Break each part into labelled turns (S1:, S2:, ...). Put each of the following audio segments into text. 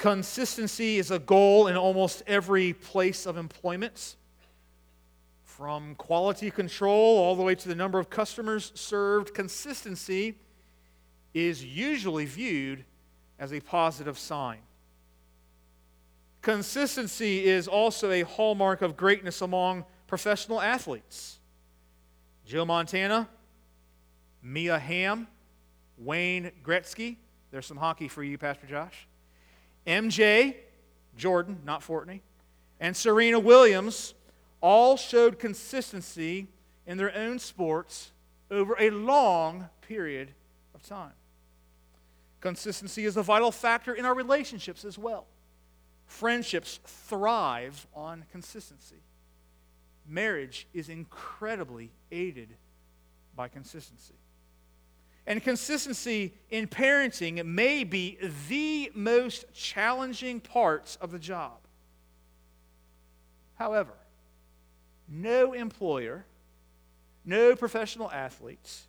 S1: Consistency is a goal in almost every place of employment, from quality control all the way to the number of customers served. Consistency is usually viewed as a positive sign. Consistency is also a hallmark of greatness among professional athletes. Joe Montana, Mia Hamm, Wayne Gretzky. There's some hockey for you, Pastor Josh. MJ, Jordan, not Fortney, and Serena Williams all showed consistency in their own sports over a long period of time. Consistency is a vital factor in our relationships as well. Friendships thrive on consistency. Marriage is incredibly aided by consistency. And consistency in parenting may be the most challenging parts of the job. However, no employer, no professional athletes,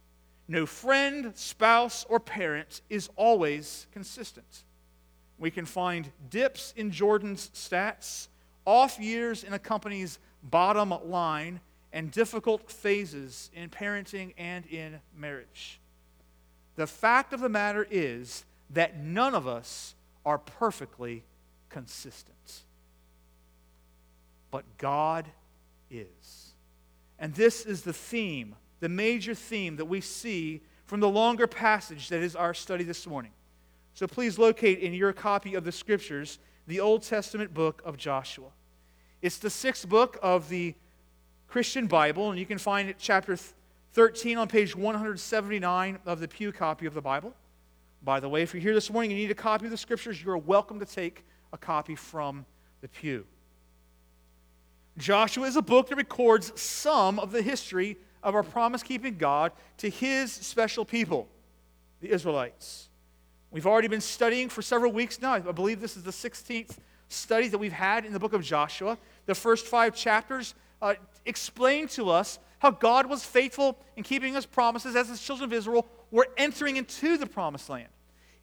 S1: no friend, spouse, or parent is always consistent. We can find dips in Jordan's stats, off years in a company's bottom line, and difficult phases in parenting and in marriage. The fact of the matter is that none of us are perfectly consistent. But God is. And this is the theme, the major theme that we see from the longer passage that is our study this morning. So please locate in your copy of the scriptures the Old Testament book of Joshua. It's the sixth book of the Christian Bible, and you can find it chapter 13 on page 179 of the Pew copy of the Bible. By the way, if you're here this morning and you need a copy of the scriptures, you're welcome to take a copy from the Pew. Joshua is a book that records some of the history of our promise keeping God to his special people, the Israelites. We've already been studying for several weeks now. I believe this is the 16th study that we've had in the book of Joshua. The first five chapters uh, explain to us how God was faithful in keeping his promises as his children of Israel were entering into the promised land.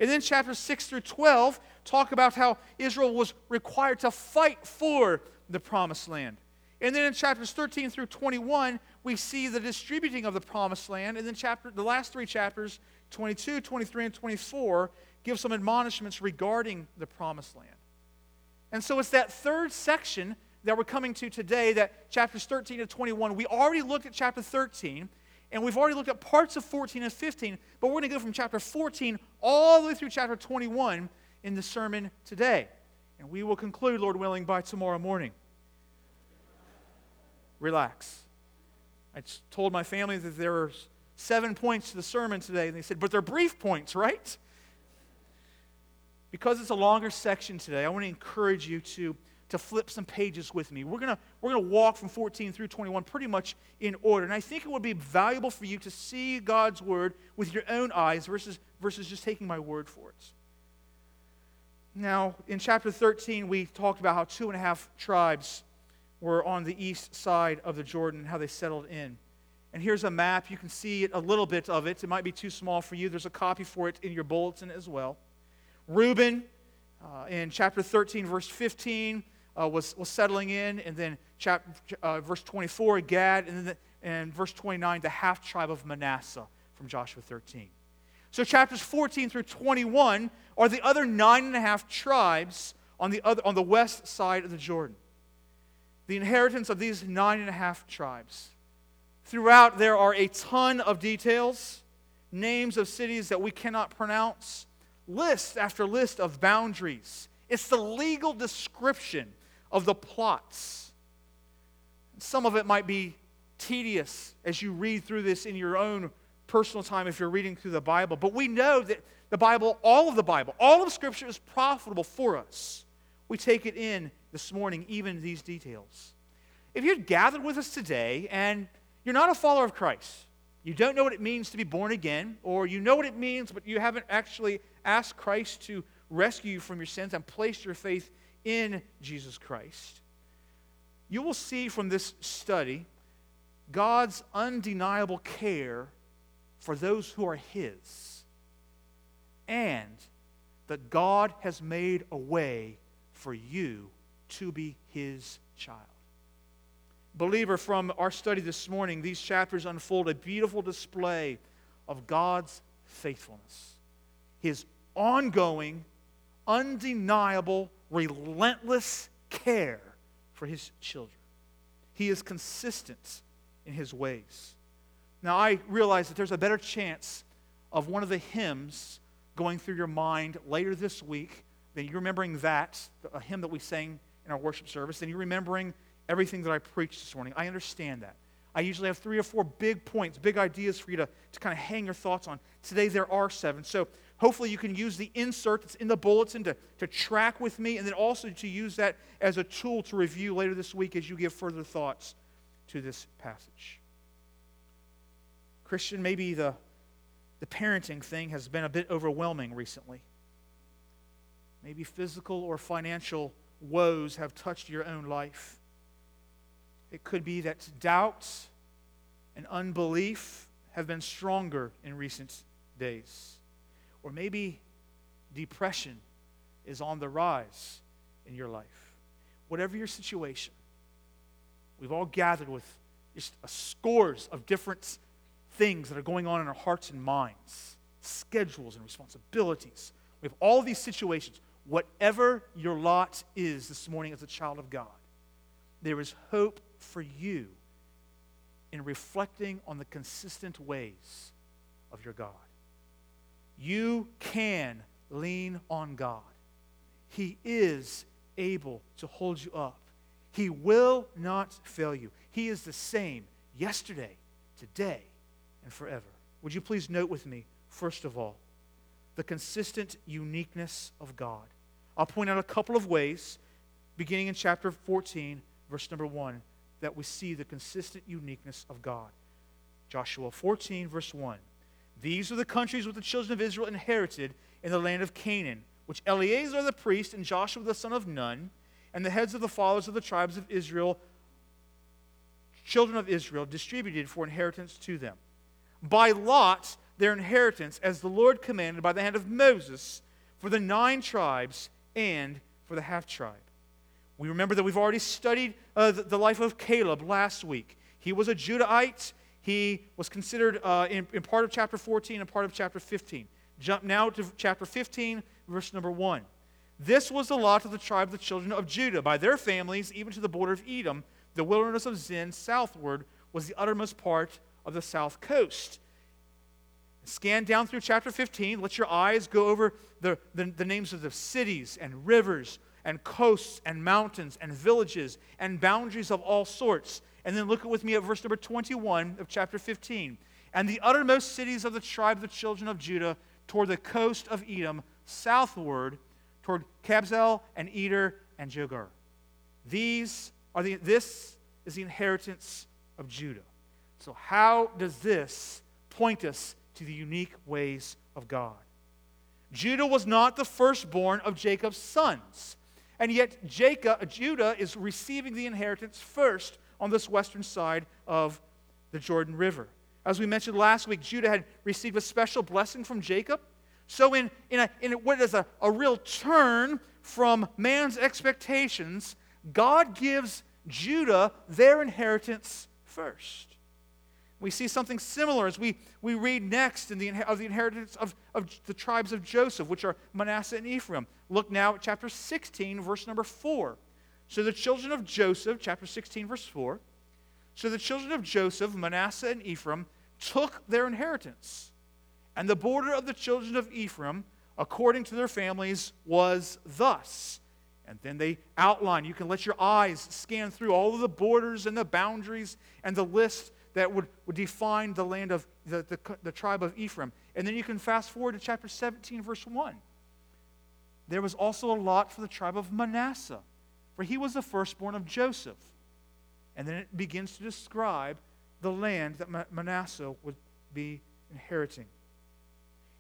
S1: And then chapters 6 through 12 talk about how Israel was required to fight for the promised land. And then in chapters 13 through 21, we see the distributing of the promised land. And then chapter, the last three chapters, 22, 23, and 24, give some admonishments regarding the promised land. And so it's that third section that we're coming to today, that chapters 13 to 21, we already looked at chapter 13, and we've already looked at parts of 14 and 15, but we're going to go from chapter 14 all the way through chapter 21 in the sermon today. And we will conclude, Lord willing, by tomorrow morning. Relax. I told my family that there were seven points to the sermon today, and they said, but they're brief points, right? Because it's a longer section today, I want to encourage you to to flip some pages with me. We're going to we're going to walk from 14 through 21 pretty much in order. And I think it would be valuable for you to see God's word with your own eyes versus, versus just taking my word for it. Now, in chapter 13, we talked about how two and a half tribes were on the east side of the Jordan and how they settled in. And here's a map. You can see a little bit of it. It might be too small for you. There's a copy for it in your bulletin as well. Reuben, uh, in chapter 13, verse 15, uh, was, was settling in, and then chapter, uh, verse 24, Gad, and then the, and verse 29, the half tribe of Manasseh from Joshua 13. So chapters 14 through 21 are the other nine and a half tribes on the, other, on the west side of the Jordan. The inheritance of these nine and a half tribes. Throughout, there are a ton of details, names of cities that we cannot pronounce, list after list of boundaries. It's the legal description of the plots. Some of it might be tedious as you read through this in your own personal time if you're reading through the Bible. But we know that the Bible, all of the Bible, all of Scripture is profitable for us. We take it in this morning, even these details. If you're gathered with us today and you're not a follower of Christ, you don't know what it means to be born again, or you know what it means, but you haven't actually asked Christ to rescue you from your sins and place your faith in Jesus Christ, you will see from this study God's undeniable care for those who are His and that God has made a way for you to be his child. Believer, from our study this morning, these chapters unfold a beautiful display of God's faithfulness, his ongoing, undeniable, relentless care for his children. He is consistent in his ways. Now, I realize that there's a better chance of one of the hymns going through your mind later this week than you remembering that, a hymn that we sang in our worship service, than you remembering everything that I preached this morning. I understand that. I usually have three or four big points, big ideas for you to, to kind of hang your thoughts on. Today there are seven. So hopefully you can use the insert that's in the bulletin to, to track with me and then also to use that as a tool to review later this week as you give further thoughts to this passage. Christian, maybe the, the parenting thing has been a bit overwhelming recently. Maybe physical or financial woes have touched your own life. It could be that doubts and unbelief have been stronger in recent days. Or maybe depression is on the rise in your life. Whatever your situation, we've all gathered with just scores of different things that are going on in our hearts and minds, schedules and responsibilities. We have all these situations. Whatever your lot is this morning as a child of God, there is hope for you in reflecting on the consistent ways of your God. You can lean on God. He is able to hold you up. He will not fail you. He is the same yesterday, today, and forever. Would you please note with me, first of all, the consistent uniqueness of God? I'll point out a couple of ways, beginning in chapter 14, verse number 1, that we see the consistent uniqueness of God. Joshua 14, verse 1. These are the countries which the children of Israel inherited in the land of Canaan, which Eleazar the priest and Joshua the son of Nun, and the heads of the fathers of the tribes of Israel, children of Israel, distributed for inheritance to them. By lot, their inheritance, as the Lord commanded by the hand of Moses, for the nine tribes and for the half tribe. We remember that we've already studied uh, the, the, life of Caleb last week. He was a Judahite. He was considered uh, in, in part of chapter 14 and part of chapter 15. Jump now to chapter 15, verse number 1. This was the lot of the tribe of the children of Judah, by their families, even to the border of Edom. The wilderness of Zin southward was the uttermost part of the south coast. Scan down through chapter 15. Let your eyes go over the, the, the names of the cities and rivers and coasts and mountains and villages and boundaries of all sorts. And then look with me at verse number 21 of chapter 15. And the uttermost cities of the tribe of the children of Judah toward the coast of Edom, southward toward Kabzeel and Eder and Jagur. These are the, this is the inheritance of Judah. So, how does this point us to the unique ways of God? Judah was not the firstborn of Jacob's sons. And yet, Jacob, Judah is receiving the inheritance first on this western side of the Jordan River. As we mentioned last week, Judah had received a special blessing from Jacob. So, in, in, a, in what is a, a real turn from man's expectations, God gives Judah their inheritance first. We see something similar as we, we read next in the, of the inheritance of, of the tribes of Joseph, which are Manasseh and Ephraim. Look now at chapter 16, verse number 4. So the children of Joseph, chapter 16, verse 4. So the children of Joseph, Manasseh and Ephraim, took their inheritance. And the border of the children of Ephraim, according to their families, was thus. And then they outline, you can let your eyes scan through all of the borders and the boundaries and the list that would, would define the land of the, the, the tribe of Ephraim. And then you can fast forward to chapter 17, verse 1. There was also a lot for the tribe of Manasseh, for he was the firstborn of Joseph. And then it begins to describe the land that Manasseh would be inheriting.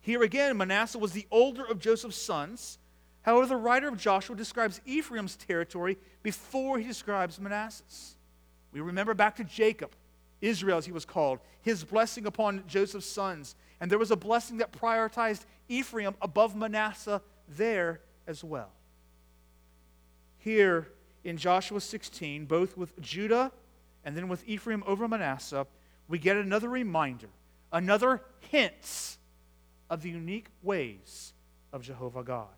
S1: Here again, Manasseh was the older of Joseph's sons. However, the writer of Joshua describes Ephraim's territory before he describes Manasseh's. We remember back to Jacob. Israel, as he was called, his blessing upon Joseph's sons. And there was a blessing that prioritized Ephraim above Manasseh there as well. Here in Joshua 16, both with Judah and then with Ephraim over Manasseh, we get another reminder, another hint of the unique ways of Jehovah God.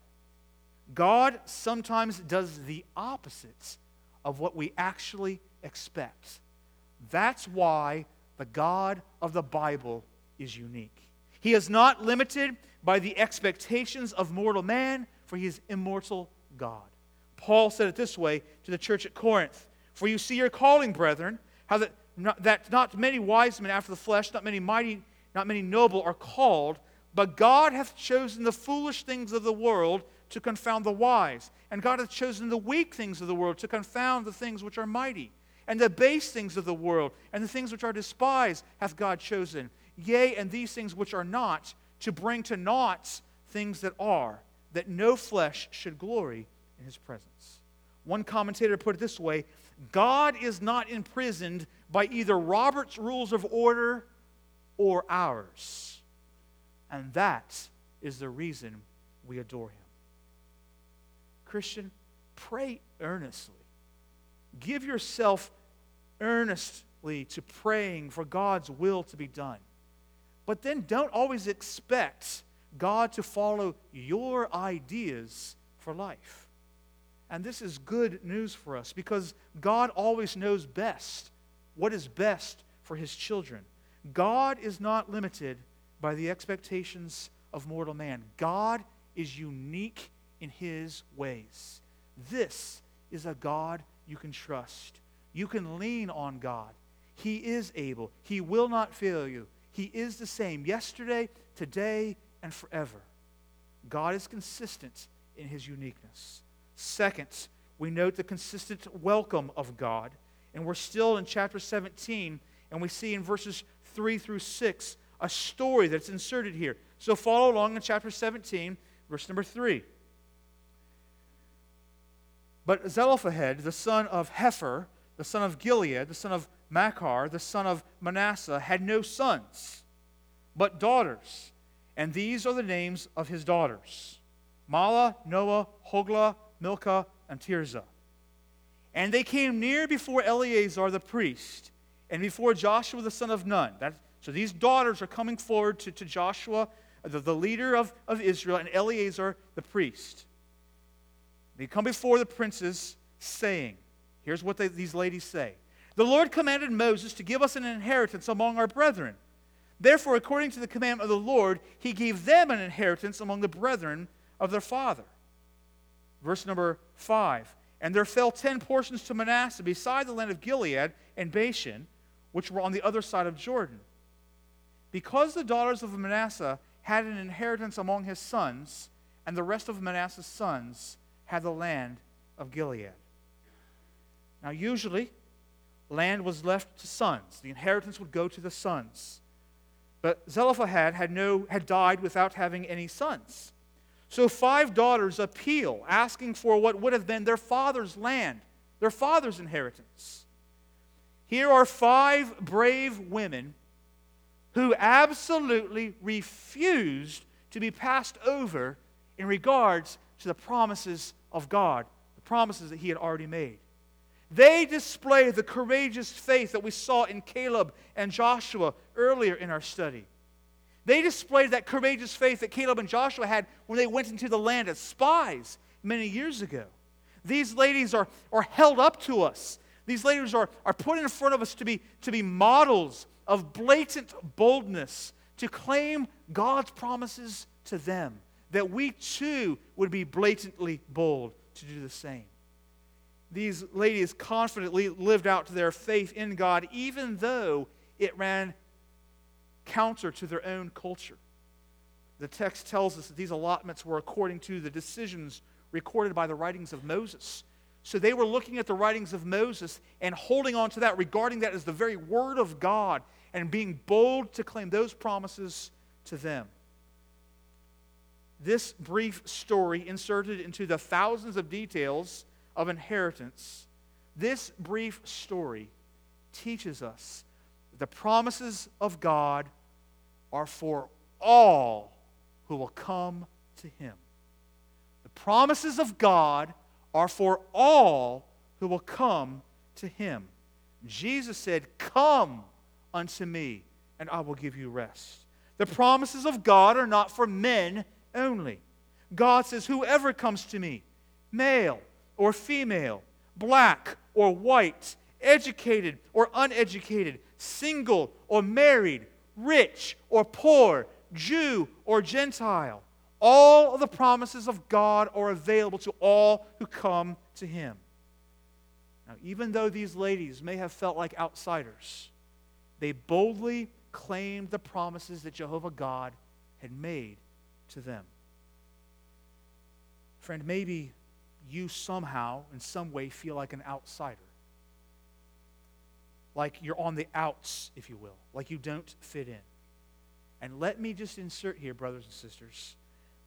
S1: God sometimes does the opposite of what we actually expect. That's why the God of the Bible is unique. He is not limited by the expectations of mortal man, for he is immortal God. Paul said it this way to the church at Corinth For you see your calling, brethren, how that not, that not many wise men after the flesh, not many mighty, not many noble are called, but God hath chosen the foolish things of the world to confound the wise. And God hath chosen the weak things of the world to confound the things which are mighty. And the base things of the world and the things which are despised hath God chosen. Yea, and these things which are not, to bring to naught things that are, that no flesh should glory in his presence. One commentator put it this way God is not imprisoned by either Robert's rules of order or ours. And that is the reason we adore him. Christian, pray earnestly. Give yourself earnestly to praying for God's will to be done. But then don't always expect God to follow your ideas for life. And this is good news for us because God always knows best what is best for his children. God is not limited by the expectations of mortal man. God is unique in his ways. This is a God you can trust. You can lean on God. He is able. He will not fail you. He is the same yesterday, today, and forever. God is consistent in his uniqueness. Second, we note the consistent welcome of God. And we're still in chapter 17, and we see in verses 3 through 6 a story that's inserted here. So follow along in chapter 17, verse number 3. But Zelophehad, the son of Hepher, the son of Gilead, the son of Machir, the son of Manasseh, had no sons, but daughters. And these are the names of his daughters Mahlah, Noah, Hoglah, Milcah, and Tirzah. And they came near before Eleazar the priest, and before Joshua the son of Nun. That, so these daughters are coming forward to, to Joshua, the, the leader of, of Israel, and Eleazar the priest. They come before the princes, saying, Here's what they, these ladies say The Lord commanded Moses to give us an inheritance among our brethren. Therefore, according to the commandment of the Lord, he gave them an inheritance among the brethren of their father. Verse number 5 And there fell ten portions to Manasseh beside the land of Gilead and Bashan, which were on the other side of Jordan. Because the daughters of Manasseh had an inheritance among his sons, and the rest of Manasseh's sons had the land of Gilead. Now, usually, land was left to sons. The inheritance would go to the sons. But Zelophehad had, no, had died without having any sons. So five daughters appeal, asking for what would have been their father's land, their father's inheritance. Here are five brave women who absolutely refused to be passed over in regards to the promises of God, the promises that He had already made. They display the courageous faith that we saw in Caleb and Joshua earlier in our study. They displayed that courageous faith that Caleb and Joshua had when they went into the land as spies many years ago. These ladies are, are held up to us. These ladies are, are put in front of us to be, to be models of blatant boldness, to claim God's promises to them that we too would be blatantly bold to do the same. These ladies confidently lived out their faith in God, even though it ran counter to their own culture. The text tells us that these allotments were according to the decisions recorded by the writings of Moses. So they were looking at the writings of Moses and holding on to that, regarding that as the very word of God, and being bold to claim those promises to them this brief story inserted into the thousands of details of inheritance, this brief story teaches us the promises of God are for all who will come to Him. The promises of God are for all who will come to him. Jesus said, Come unto me, and I will give you rest. The promises of God are not for men only. God says, Whoever comes to me, male or female, black or white, educated or uneducated, single or married, rich or poor, Jew or Gentile, all of the promises of God are available to all who come to him. Now, even though these ladies may have felt like outsiders, they boldly claimed the promises that Jehovah God had made to them. Friend, maybe you somehow, in some way, feel like an outsider. Like you're on the outs, if you will, like you don't fit in. And let me just insert here, brothers and sisters,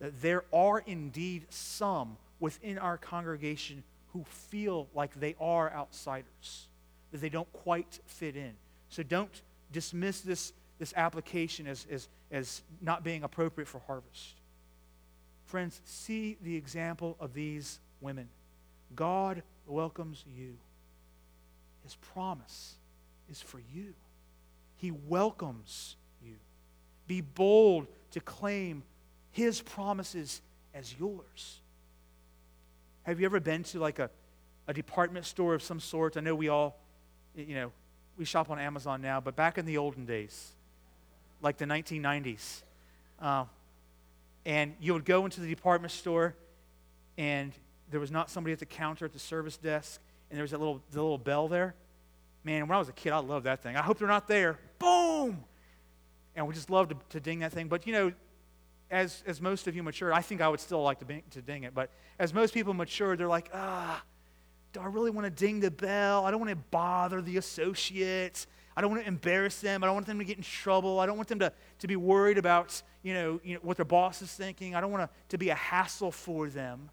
S1: that there are indeed some within our congregation who feel like they are outsiders, that they don't quite fit in. So don't dismiss this, this application as, as, as not being appropriate for harvest. Friends, see the example of these women. God welcomes you. His promise is for you. He welcomes you. Be bold to claim his promises as yours. Have you ever been to like a, a department store of some sort? I know we all, you know, we shop on Amazon now, but back in the olden days, like the 1990s, uh, and you would go into the department store, and there was not somebody at the counter at the service desk, and there was that little, the little bell there. Man, when I was a kid, I loved that thing. I hope they're not there. Boom! And we just loved to, to ding that thing. But you know, as, as most of you mature, I think I would still like to, bing, to ding it, but as most people mature, they're like, ah, do I really want to ding the bell? I don't want to bother the associates. I don't want to embarrass them. I don't want them to get in trouble. I don't want them to, to be worried about you know, you know, what their boss is thinking. I don't want to, to be a hassle for them.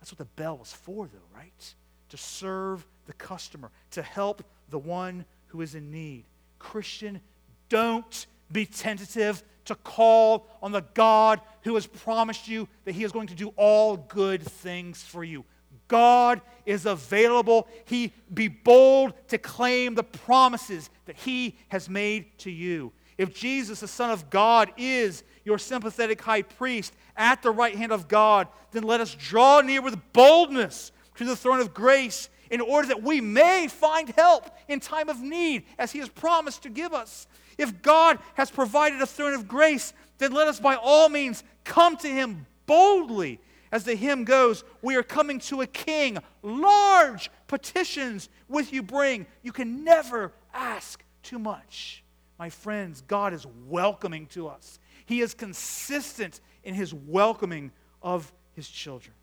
S1: That's what the bell was for, though, right? To serve the customer, to help the one who is in need. Christian, don't be tentative to call on the God who has promised you that He is going to do all good things for you. God is available. He be bold to claim the promises that He has made to you. If Jesus, the Son of God, is your sympathetic high priest at the right hand of God, then let us draw near with boldness to the throne of grace in order that we may find help in time of need, as He has promised to give us. If God has provided a throne of grace, then let us by all means come to him boldly. As the hymn goes, we are coming to a king. Large petitions with you bring. You can never ask too much. My friends, God is welcoming to us. He is consistent in his welcoming of his children.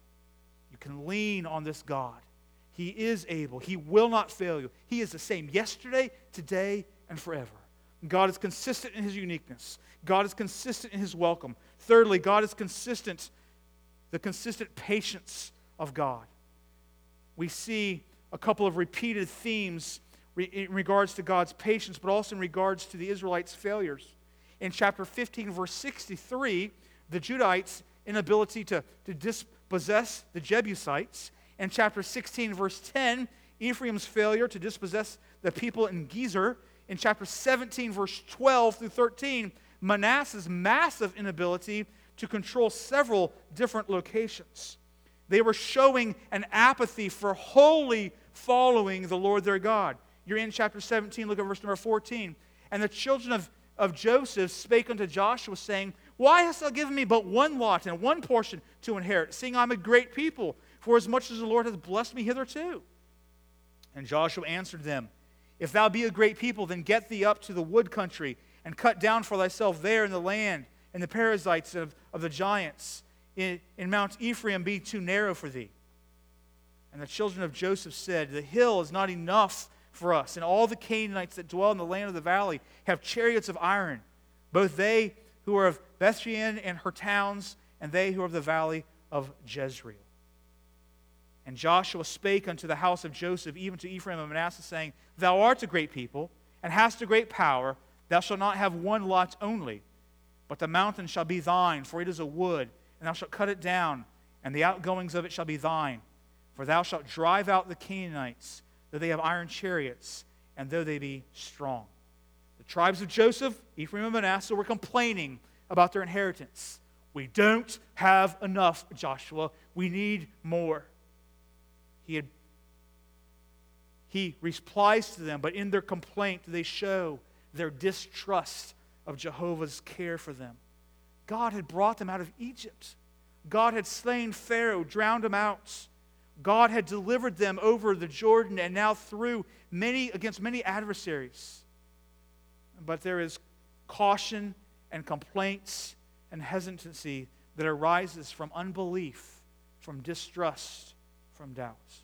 S1: You can lean on this God. He is able. He will not fail you. He is the same yesterday, today, and forever. God is consistent in his uniqueness. God is consistent in his welcome. Thirdly, God is consistent, the consistent patience of God. We see a couple of repeated themes in regards to God's patience, but also in regards to the Israelites' failures. In chapter 15, verse 63, the Judites' inability to, to dispossess the Jebusites. In chapter 16, verse 10, Ephraim's failure to dispossess the people in Gezer in chapter 17, verse 12 through 13, Manasseh's massive inability to control several different locations. They were showing an apathy for wholly following the Lord their God. You're in chapter 17, look at verse number 14. And the children of, of Joseph spake unto Joshua, saying, Why hast thou given me but one lot and one portion to inherit, seeing I'm a great people, for as much as the Lord hath blessed me hitherto? And Joshua answered them, if thou be a great people, then get thee up to the wood country and cut down for thyself there in the land, and the Perizzites of, of the giants. In, in Mount Ephraim be too narrow for thee. And the children of Joseph said, The hill is not enough for us, and all the Canaanites that dwell in the land of the valley have chariots of iron, both they who are of Bethshean and her towns, and they who are of the valley of Jezreel. And Joshua spake unto the house of Joseph, even to Ephraim and Manasseh, saying, Thou art a great people, and hast a great power. Thou shalt not have one lot only, but the mountain shall be thine, for it is a wood, and thou shalt cut it down, and the outgoings of it shall be thine. For thou shalt drive out the Canaanites, though they have iron chariots, and though they be strong. The tribes of Joseph, Ephraim, and Manasseh were complaining about their inheritance. We don't have enough, Joshua. We need more. He, had, he replies to them, but in their complaint, they show their distrust of Jehovah's care for them. God had brought them out of Egypt. God had slain Pharaoh, drowned him out. God had delivered them over the Jordan and now through many against many adversaries. But there is caution and complaints and hesitancy that arises from unbelief, from distrust, from doubts.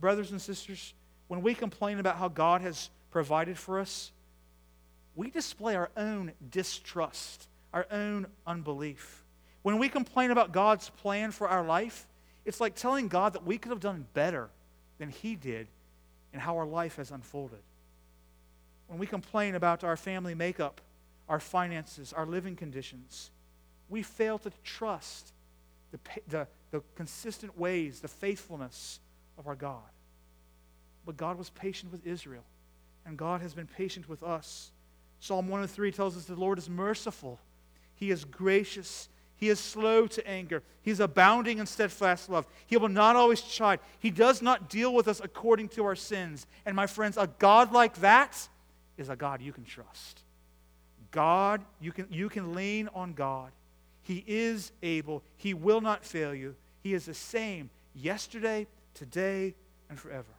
S1: Brothers and sisters, when we complain about how God has provided for us, we display our own distrust, our own unbelief. When we complain about God's plan for our life, it's like telling God that we could have done better than He did in how our life has unfolded. When we complain about our family makeup, our finances, our living conditions, we fail to trust the, the, the consistent ways, the faithfulness of our God. But God was patient with Israel, and God has been patient with us. Psalm 103 tells us the Lord is merciful, He is gracious, He is slow to anger, He is abounding in steadfast love. He will not always chide, He does not deal with us according to our sins. And my friends, a God like that is a God you can trust. God, you can, you can lean on God. He is able, He will not fail you. He is the same yesterday, today, and forever.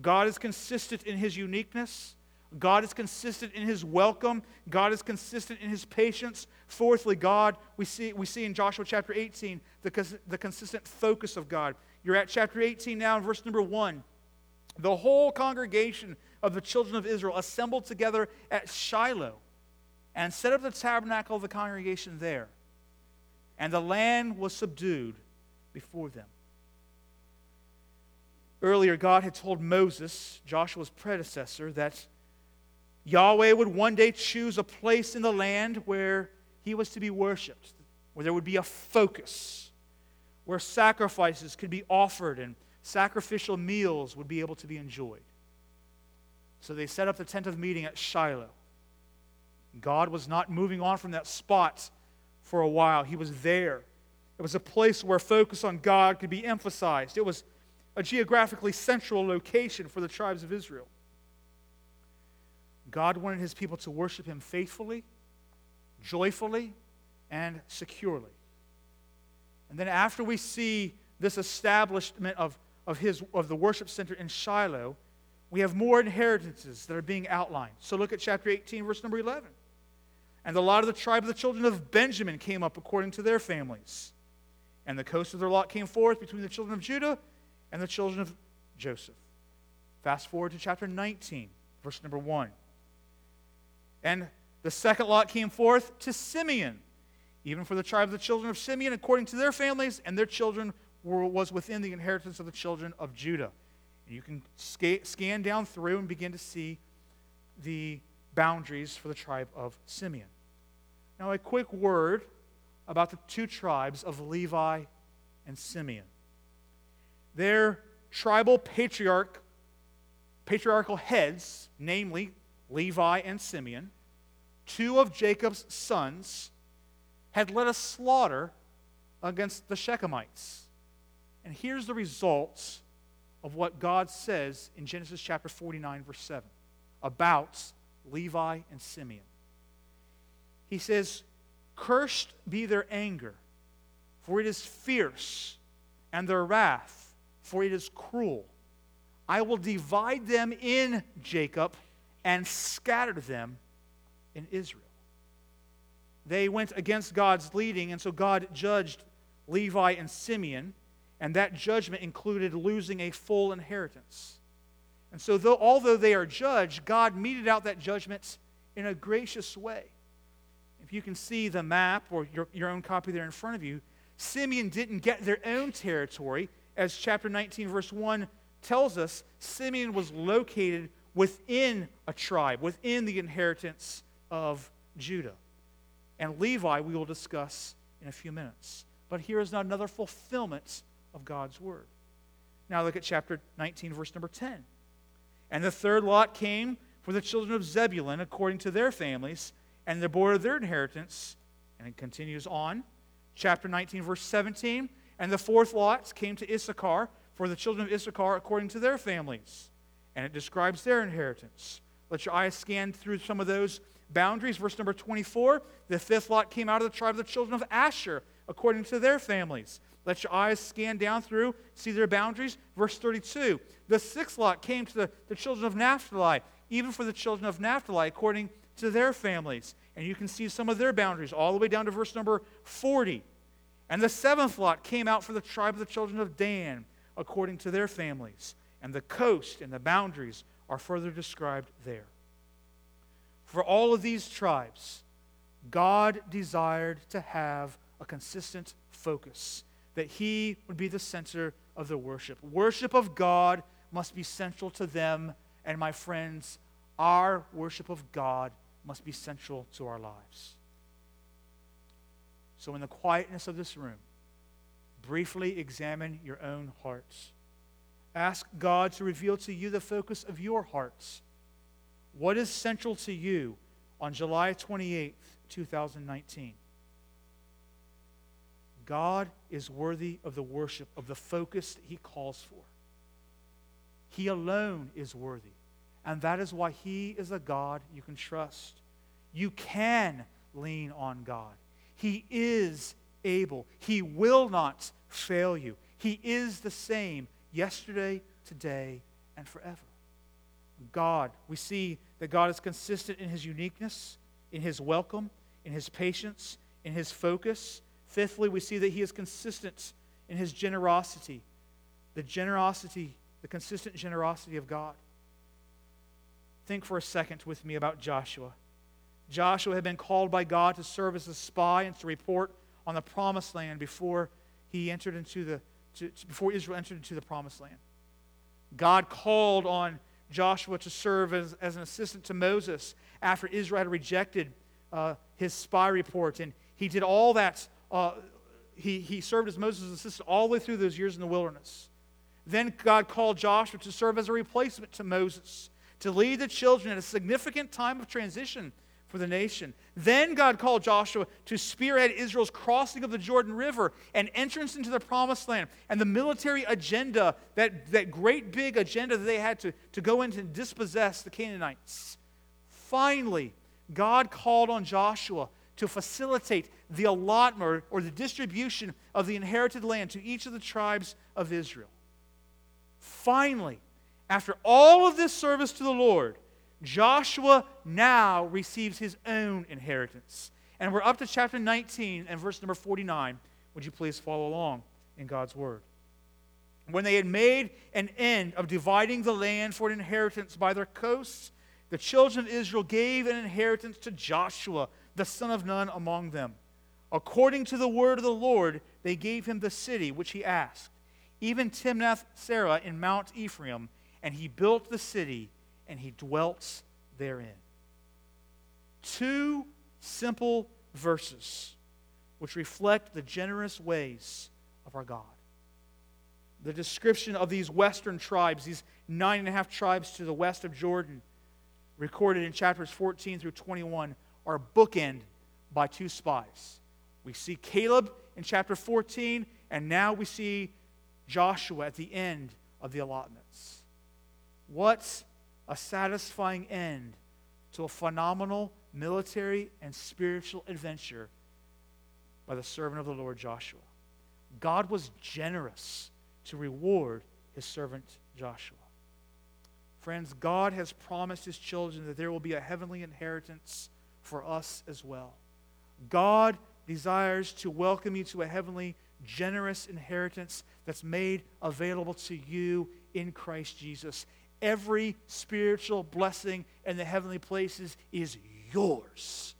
S1: God is consistent in His uniqueness. God is consistent in his welcome. God is consistent in his patience. Fourthly, God, we see, we see in Joshua chapter 18 the, the consistent focus of God. You're at chapter 18 now, verse number 1. The whole congregation of the children of Israel assembled together at Shiloh and set up the tabernacle of the congregation there. And the land was subdued before them. Earlier, God had told Moses, Joshua's predecessor, that Yahweh would one day choose a place in the land where he was to be worshiped, where there would be a focus, where sacrifices could be offered and sacrificial meals would be able to be enjoyed. So they set up the tent of meeting at Shiloh. God was not moving on from that spot for a while, He was there. It was a place where focus on God could be emphasized. It was a geographically central location for the tribes of Israel. God wanted his people to worship him faithfully, joyfully, and securely. And then after we see this establishment of, of, his, of the worship center in Shiloh, we have more inheritances that are being outlined. So look at chapter 18, verse number 11. And the lot of the tribe of the children of Benjamin came up according to their families. And the coast of their lot came forth between the children of Judah and the children of Joseph. Fast forward to chapter 19, verse number 1. And the second lot came forth to Simeon, even for the tribe of the children of Simeon, according to their families, and their children were, was within the inheritance of the children of Judah. And you can sca- scan down through and begin to see the boundaries for the tribe of Simeon. Now, a quick word about the two tribes of Levi and Simeon. Their tribal patriarch, patriarchal heads, namely Levi and Simeon, two of Jacob's sons, had led a slaughter against the Shechemites. And here's the results of what God says in Genesis chapter 49, verse 7, about Levi and Simeon. He says, Cursed be their anger, for it is fierce, and their wrath, for it is cruel. I will divide them in Jacob and scatter them in Israel. They went against God's leading, and so God judged Levi and Simeon, and that judgment included losing a full inheritance. And so, though, although they are judged, God meted out that judgment in a gracious way. If you can see the map or your, your own copy there in front of you, Simeon didn't get their own territory. As chapter 19, verse 1 tells us, Simeon was located within a tribe, within the inheritance of Judah. And Levi, we will discuss in a few minutes. but here is another fulfillment of God's word. Now look at chapter 19, verse number 10. And the third lot came for the children of Zebulun according to their families and the border of their inheritance. And it continues on. Chapter 19, verse 17. And the fourth lot came to Issachar for the children of Issachar according to their families. And it describes their inheritance. Let your eyes scan through some of those boundaries. Verse number 24 the fifth lot came out of the tribe of the children of Asher according to their families. Let your eyes scan down through, see their boundaries. Verse 32 the sixth lot came to the, the children of Naphtali, even for the children of Naphtali according to their families. And you can see some of their boundaries all the way down to verse number 40. And the seventh lot came out for the tribe of the children of Dan according to their families. And the coast and the boundaries are further described there. For all of these tribes, God desired to have a consistent focus, that He would be the center of the worship. Worship of God must be central to them, and my friends, our worship of God must be central to our lives. So, in the quietness of this room, briefly examine your own hearts. Ask God to reveal to you the focus of your hearts. What is central to you on July 28th, 2019? God is worthy of the worship, of the focus that He calls for. He alone is worthy. And that is why He is a God you can trust. You can lean on God. He is able, He will not fail you. He is the same yesterday, today, and forever. God, we see that God is consistent in His uniqueness, in His welcome, in His patience, in His focus. Fifthly, we see that He is consistent in His generosity. The generosity, the consistent generosity of God. Think for a second with me about Joshua. Joshua had been called by God to serve as a spy and to report on the promised land before he entered into the to, before Israel entered into the promised land. God called on Joshua to serve as, as an assistant to Moses after Israel had rejected uh, his spy report. And he did all that. Uh, he, he served as Moses' assistant all the way through those years in the wilderness. Then God called Joshua to serve as a replacement to Moses, to lead the children at a significant time of transition for the nation. Then God called Joshua to spearhead Israel's crossing of the Jordan River and entrance into the promised land and the military agenda, that, that great big agenda that they had to, to go into and dispossess the Canaanites. Finally, God called on Joshua to facilitate the allotment or the distribution of the inherited land to each of the tribes of Israel. Finally, after all of this service to the Lord, Joshua now receives his own inheritance. And we're up to chapter 19 and verse number 49. Would you please follow along in God's word? When they had made an end of dividing the land for an inheritance by their coasts, the children of Israel gave an inheritance to Joshua, the son of Nun, among them. According to the word of the Lord, they gave him the city which he asked, even Timnath Serah in Mount Ephraim, and he built the city and he dwelt therein. Two simple verses which reflect the generous ways of our God. The description of these western tribes, these nine and a half tribes to the west of Jordan, recorded in chapters 14 through 21, are bookended by two spies. We see Caleb in chapter 14, and now we see Joshua at the end of the allotments. What's a satisfying end to a phenomenal military and spiritual adventure by the servant of the Lord Joshua. God was generous to reward his servant Joshua. Friends, God has promised his children that there will be a heavenly inheritance for us as well. God desires to welcome you to a heavenly, generous inheritance that's made available to you in Christ Jesus every spiritual blessing in the heavenly places is yours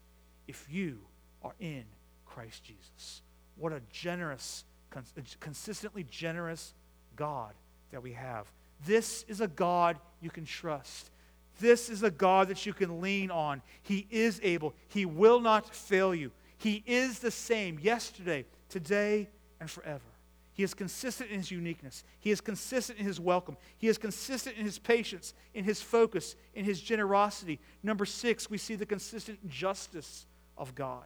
S1: if you are in Christ Jesus. What a generous, consistently generous God that we have. This is a God you can trust. This is a God that you can lean on. He is able, He will not fail you. He is the same yesterday, today, and forever. He is consistent in his uniqueness. He is consistent in his welcome. He is consistent in his patience, in his focus, in his generosity. Number six, we see the consistent justice of God.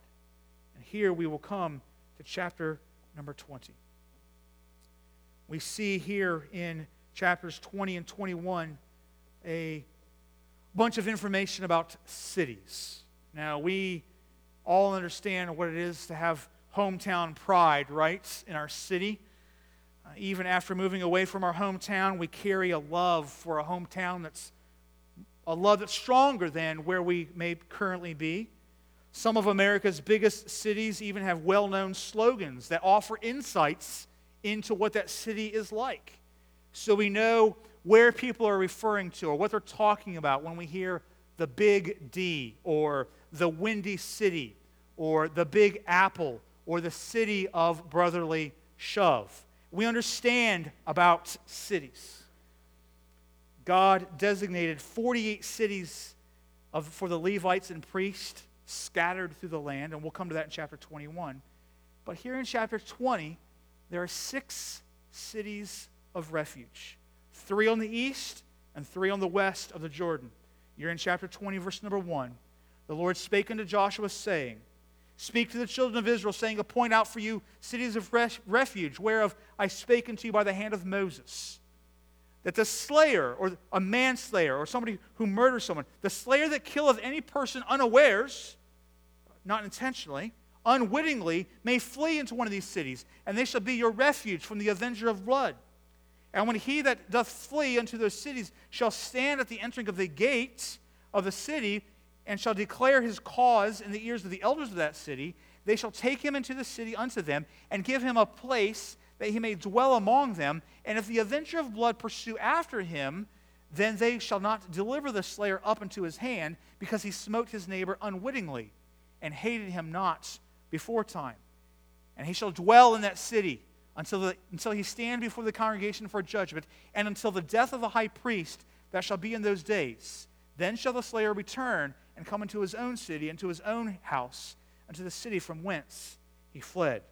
S1: And here we will come to chapter number 20. We see here in chapters 20 and 21 a bunch of information about cities. Now, we all understand what it is to have hometown pride, right, in our city. Uh, even after moving away from our hometown, we carry a love for a hometown that's a love that's stronger than where we may currently be. Some of America's biggest cities even have well known slogans that offer insights into what that city is like. So we know where people are referring to or what they're talking about when we hear the Big D or the Windy City or the Big Apple or the city of brotherly shove. We understand about cities. God designated 48 cities of, for the Levites and priests scattered through the land, and we'll come to that in chapter 21. But here in chapter 20, there are six cities of refuge three on the east and three on the west of the Jordan. You're in chapter 20, verse number 1. The Lord spake unto Joshua, saying, Speak to the children of Israel, saying, Appoint out for you cities of refuge, whereof I spake unto you by the hand of Moses. That the slayer, or a manslayer, or somebody who murders someone, the slayer that killeth any person unawares, not intentionally, unwittingly, may flee into one of these cities, and they shall be your refuge from the avenger of blood. And when he that doth flee unto those cities shall stand at the entering of the gates of the city, and shall declare his cause in the ears of the elders of that city. They shall take him into the city unto them, and give him a place that he may dwell among them. And if the avenger of blood pursue after him, then they shall not deliver the slayer up into his hand, because he smote his neighbor unwittingly, and hated him not before time. And he shall dwell in that city until, the, until he stand before the congregation for judgment, and until the death of the high priest that shall be in those days. Then shall the slayer return and come into his own city, into his own house, and to the city from whence he fled.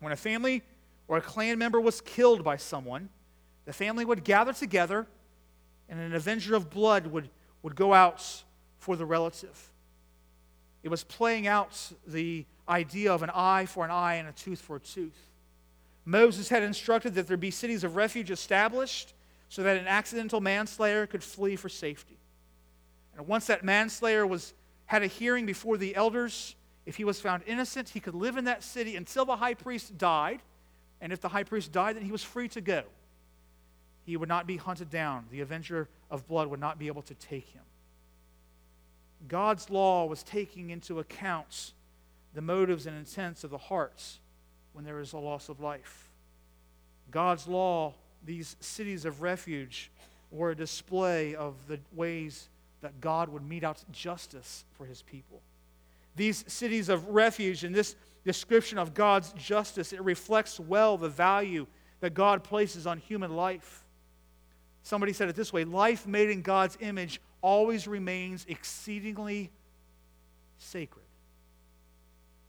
S1: When a family or a clan member was killed by someone, the family would gather together, and an avenger of blood would, would go out for the relative. It was playing out the idea of an eye for an eye and a tooth for a tooth. Moses had instructed that there be cities of refuge established so that an accidental manslayer could flee for safety. And once that manslayer was, had a hearing before the elders, if he was found innocent, he could live in that city until the high priest died. And if the high priest died, then he was free to go. He would not be hunted down. The avenger of blood would not be able to take him. God's law was taking into account the motives and intents of the hearts when there is a loss of life. God's law, these cities of refuge, were a display of the ways that God would mete out justice for his people. These cities of refuge and this description of God's justice, it reflects well the value that God places on human life. Somebody said it this way life made in God's image always remains exceedingly sacred.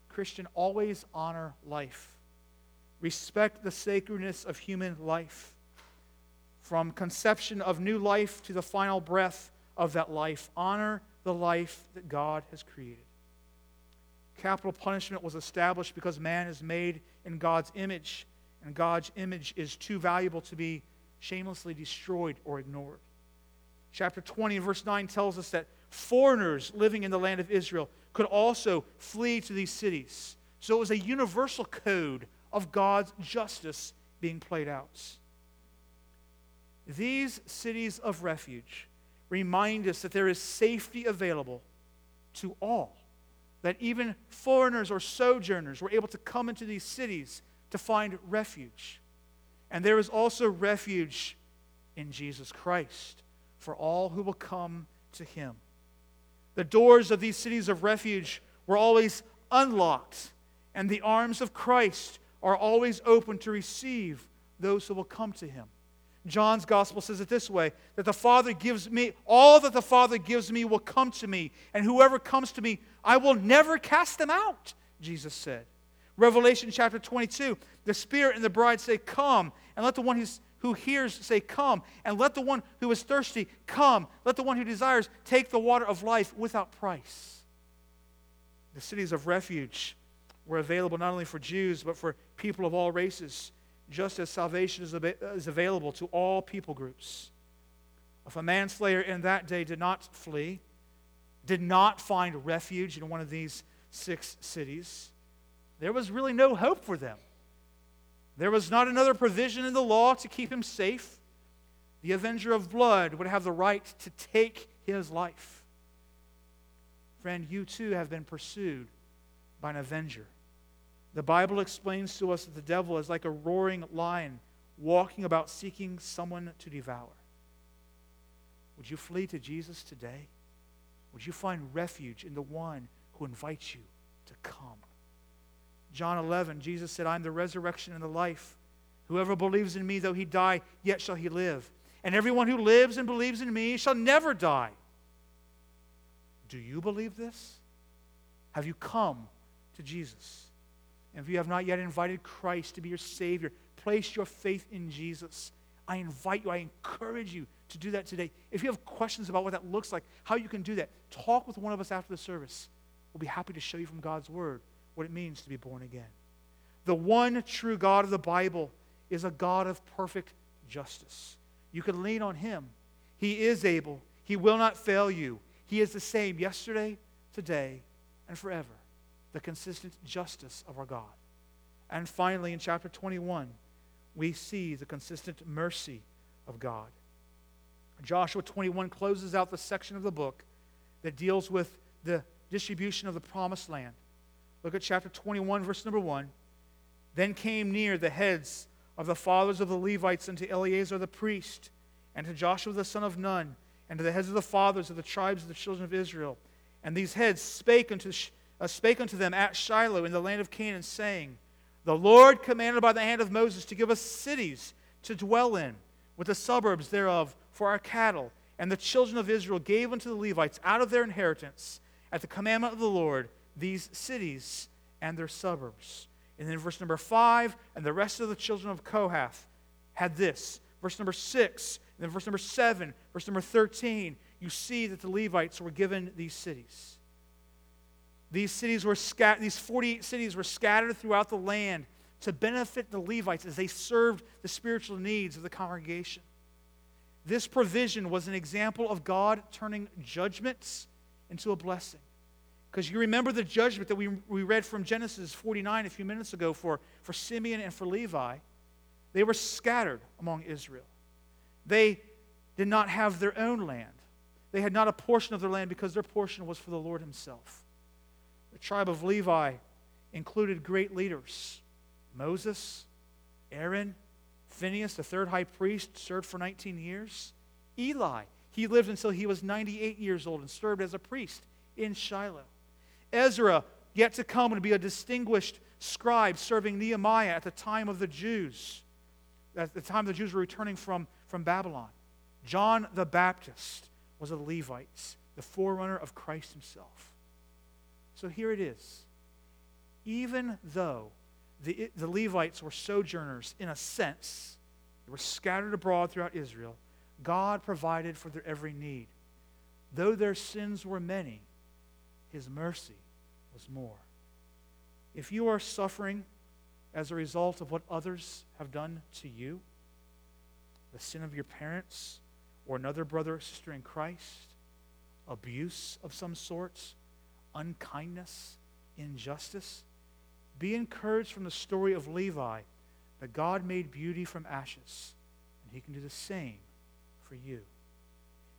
S1: Christian, always honor life. Respect the sacredness of human life. From conception of new life to the final breath of that life. Honor the life that God has created. Capital punishment was established because man is made in God's image, and God's image is too valuable to be shamelessly destroyed or ignored. Chapter 20 verse 9 tells us that foreigners living in the land of Israel could also flee to these cities. So it was a universal code of God's justice being played out. These cities of refuge remind us that there is safety available to all. That even foreigners or sojourners were able to come into these cities to find refuge. And there is also refuge in Jesus Christ for all who will come to him. The doors of these cities of refuge were always unlocked, and the arms of Christ are always open to receive those who will come to him. John's gospel says it this way that the Father gives me, all that the Father gives me will come to me, and whoever comes to me, I will never cast them out, Jesus said. Revelation chapter 22, the Spirit and the bride say, Come. And let the one who's, who hears say, Come. And let the one who is thirsty come. Let the one who desires take the water of life without price. The cities of refuge were available not only for Jews, but for people of all races, just as salvation is, is available to all people groups. If a manslayer in that day did not flee, did not find refuge in one of these six cities, there was really no hope for them. There was not another provision in the law to keep him safe. The avenger of blood would have the right to take his life. Friend, you too have been pursued by an avenger. The Bible explains to us that the devil is like a roaring lion walking about seeking someone to devour. Would you flee to Jesus today? Would you find refuge in the one who invites you to come? John 11, Jesus said, I am the resurrection and the life. Whoever believes in me, though he die, yet shall he live. And everyone who lives and believes in me shall never die. Do you believe this? Have you come to Jesus? And if you have not yet invited Christ to be your Savior, place your faith in Jesus. I invite you, I encourage you to do that today. If you have questions about what that looks like, how you can do that, talk with one of us after the service. We'll be happy to show you from God's Word what it means to be born again. The one true God of the Bible is a God of perfect justice. You can lean on Him. He is able, He will not fail you. He is the same yesterday, today, and forever. The consistent justice of our God. And finally, in chapter 21, we see the consistent mercy of God. Joshua 21 closes out the section of the book that deals with the distribution of the promised land. Look at chapter 21, verse number 1. Then came near the heads of the fathers of the Levites unto Eleazar the priest, and to Joshua the son of Nun, and to the heads of the fathers of the tribes of the children of Israel. And these heads spake unto, uh, spake unto them at Shiloh in the land of Canaan, saying, The Lord commanded by the hand of Moses to give us cities to dwell in, with the suburbs thereof for our cattle. And the children of Israel gave unto the Levites out of their inheritance, at the commandment of the Lord, these cities and their suburbs. And then verse number five, and the rest of the children of Kohath had this. Verse number six, and then verse number seven, verse number 13, you see that the Levites were given these cities. These cities were scattered, these 48 cities were scattered throughout the land to benefit the Levites as they served the spiritual needs of the congregation. This provision was an example of God turning judgments into a blessing. Because you remember the judgment that we, we read from Genesis 49 a few minutes ago for, for Simeon and for Levi. They were scattered among Israel. They did not have their own land. They had not a portion of their land because their portion was for the Lord Himself. The tribe of Levi included great leaders Moses, Aaron, Phineas, the third high priest, served for 19 years. Eli, he lived until he was 98 years old and served as a priest in Shiloh. Ezra, yet to come and be a distinguished scribe serving Nehemiah at the time of the Jews, at the time the Jews were returning from, from Babylon. John the Baptist was a Levite, the forerunner of Christ himself. So here it is. Even though the, the Levites were sojourners in a sense. They were scattered abroad throughout Israel. God provided for their every need. Though their sins were many, his mercy was more. If you are suffering as a result of what others have done to you, the sin of your parents or another brother or sister in Christ, abuse of some sort, unkindness, injustice, be encouraged from the story of Levi that God made beauty from ashes, and he can do the same for you.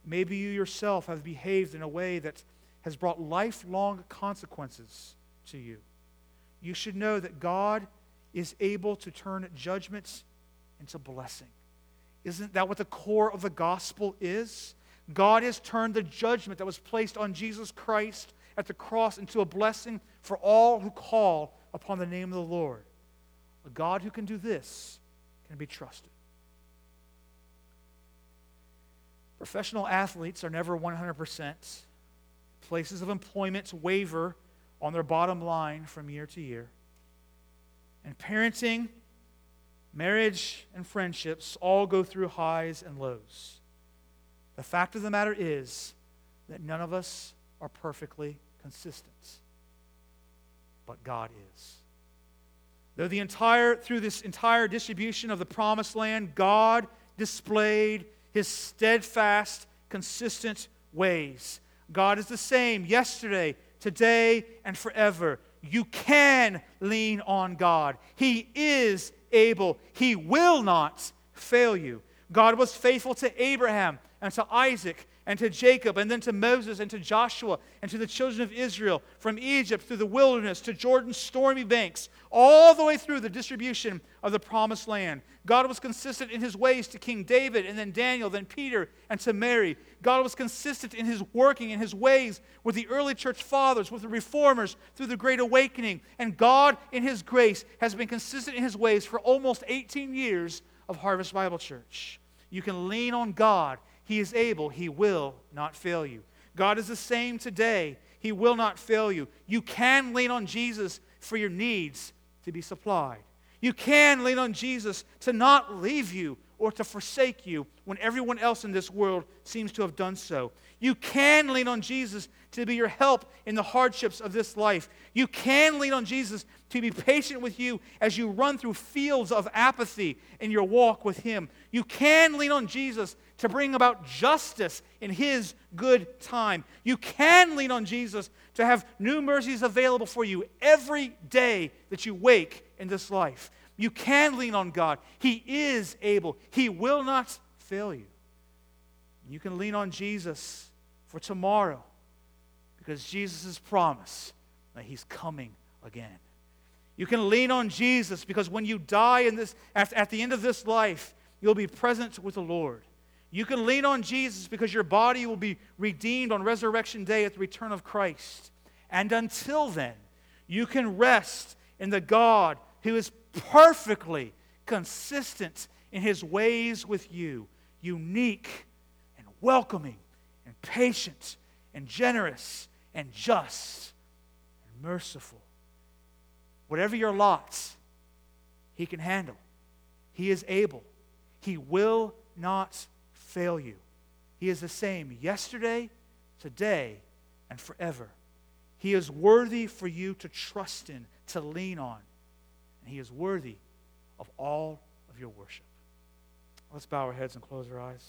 S1: Maybe you yourself have behaved in a way that has brought lifelong consequences to you. You should know that God is able to turn judgments into blessing. Isn't that what the core of the gospel is? God has turned the judgment that was placed on Jesus Christ at the cross into a blessing for all who call upon the name of the Lord. A God who can do this can be trusted. Professional athletes are never 100%. Places of employment waver on their bottom line from year to year. And parenting, marriage, and friendships all go through highs and lows. The fact of the matter is that none of us are perfectly consistent, but God is. Though the entire, through this entire distribution of the promised land, God displayed his steadfast, consistent ways. God is the same yesterday, today, and forever. You can lean on God. He is able, He will not fail you. God was faithful to Abraham and to Isaac and to Jacob, and then to Moses and to Joshua and to the children of Israel from Egypt through the wilderness to Jordan's stormy banks, all the way through the distribution of the promised land. God was consistent in his ways to King David and then Daniel, then Peter, and to Mary. God was consistent in his working, in his ways with the early church fathers, with the reformers through the Great Awakening. And God, in his grace, has been consistent in his ways for almost 18 years of Harvest Bible Church. You can lean on God he is able, He will not fail you. God is the same today. He will not fail you. You can lean on Jesus for your needs to be supplied. You can lean on Jesus to not leave you or to forsake you when everyone else in this world seems to have done so. You can lean on Jesus to be your help in the hardships of this life. You can lean on Jesus to be patient with you as you run through fields of apathy in your walk with Him. You can lean on Jesus to bring about justice in His good time. You can lean on Jesus to have new mercies available for you every day that you wake in this life. You can lean on God. He is able, He will not fail you. You can lean on Jesus for tomorrow because Jesus has promised that He's coming again. You can lean on Jesus because when you die in this, at, at the end of this life, you'll be present with the Lord. You can lean on Jesus because your body will be redeemed on resurrection day at the return of Christ. And until then, you can rest in the God who is perfectly consistent in his ways with you, unique and welcoming and patient and generous and just and merciful. Whatever your lots, he can handle. He is able. He will not fail you. He is the same yesterday, today, and forever. He is worthy for you to trust in, to lean on and He is worthy of all of your worship. Let's bow our heads and close our eyes.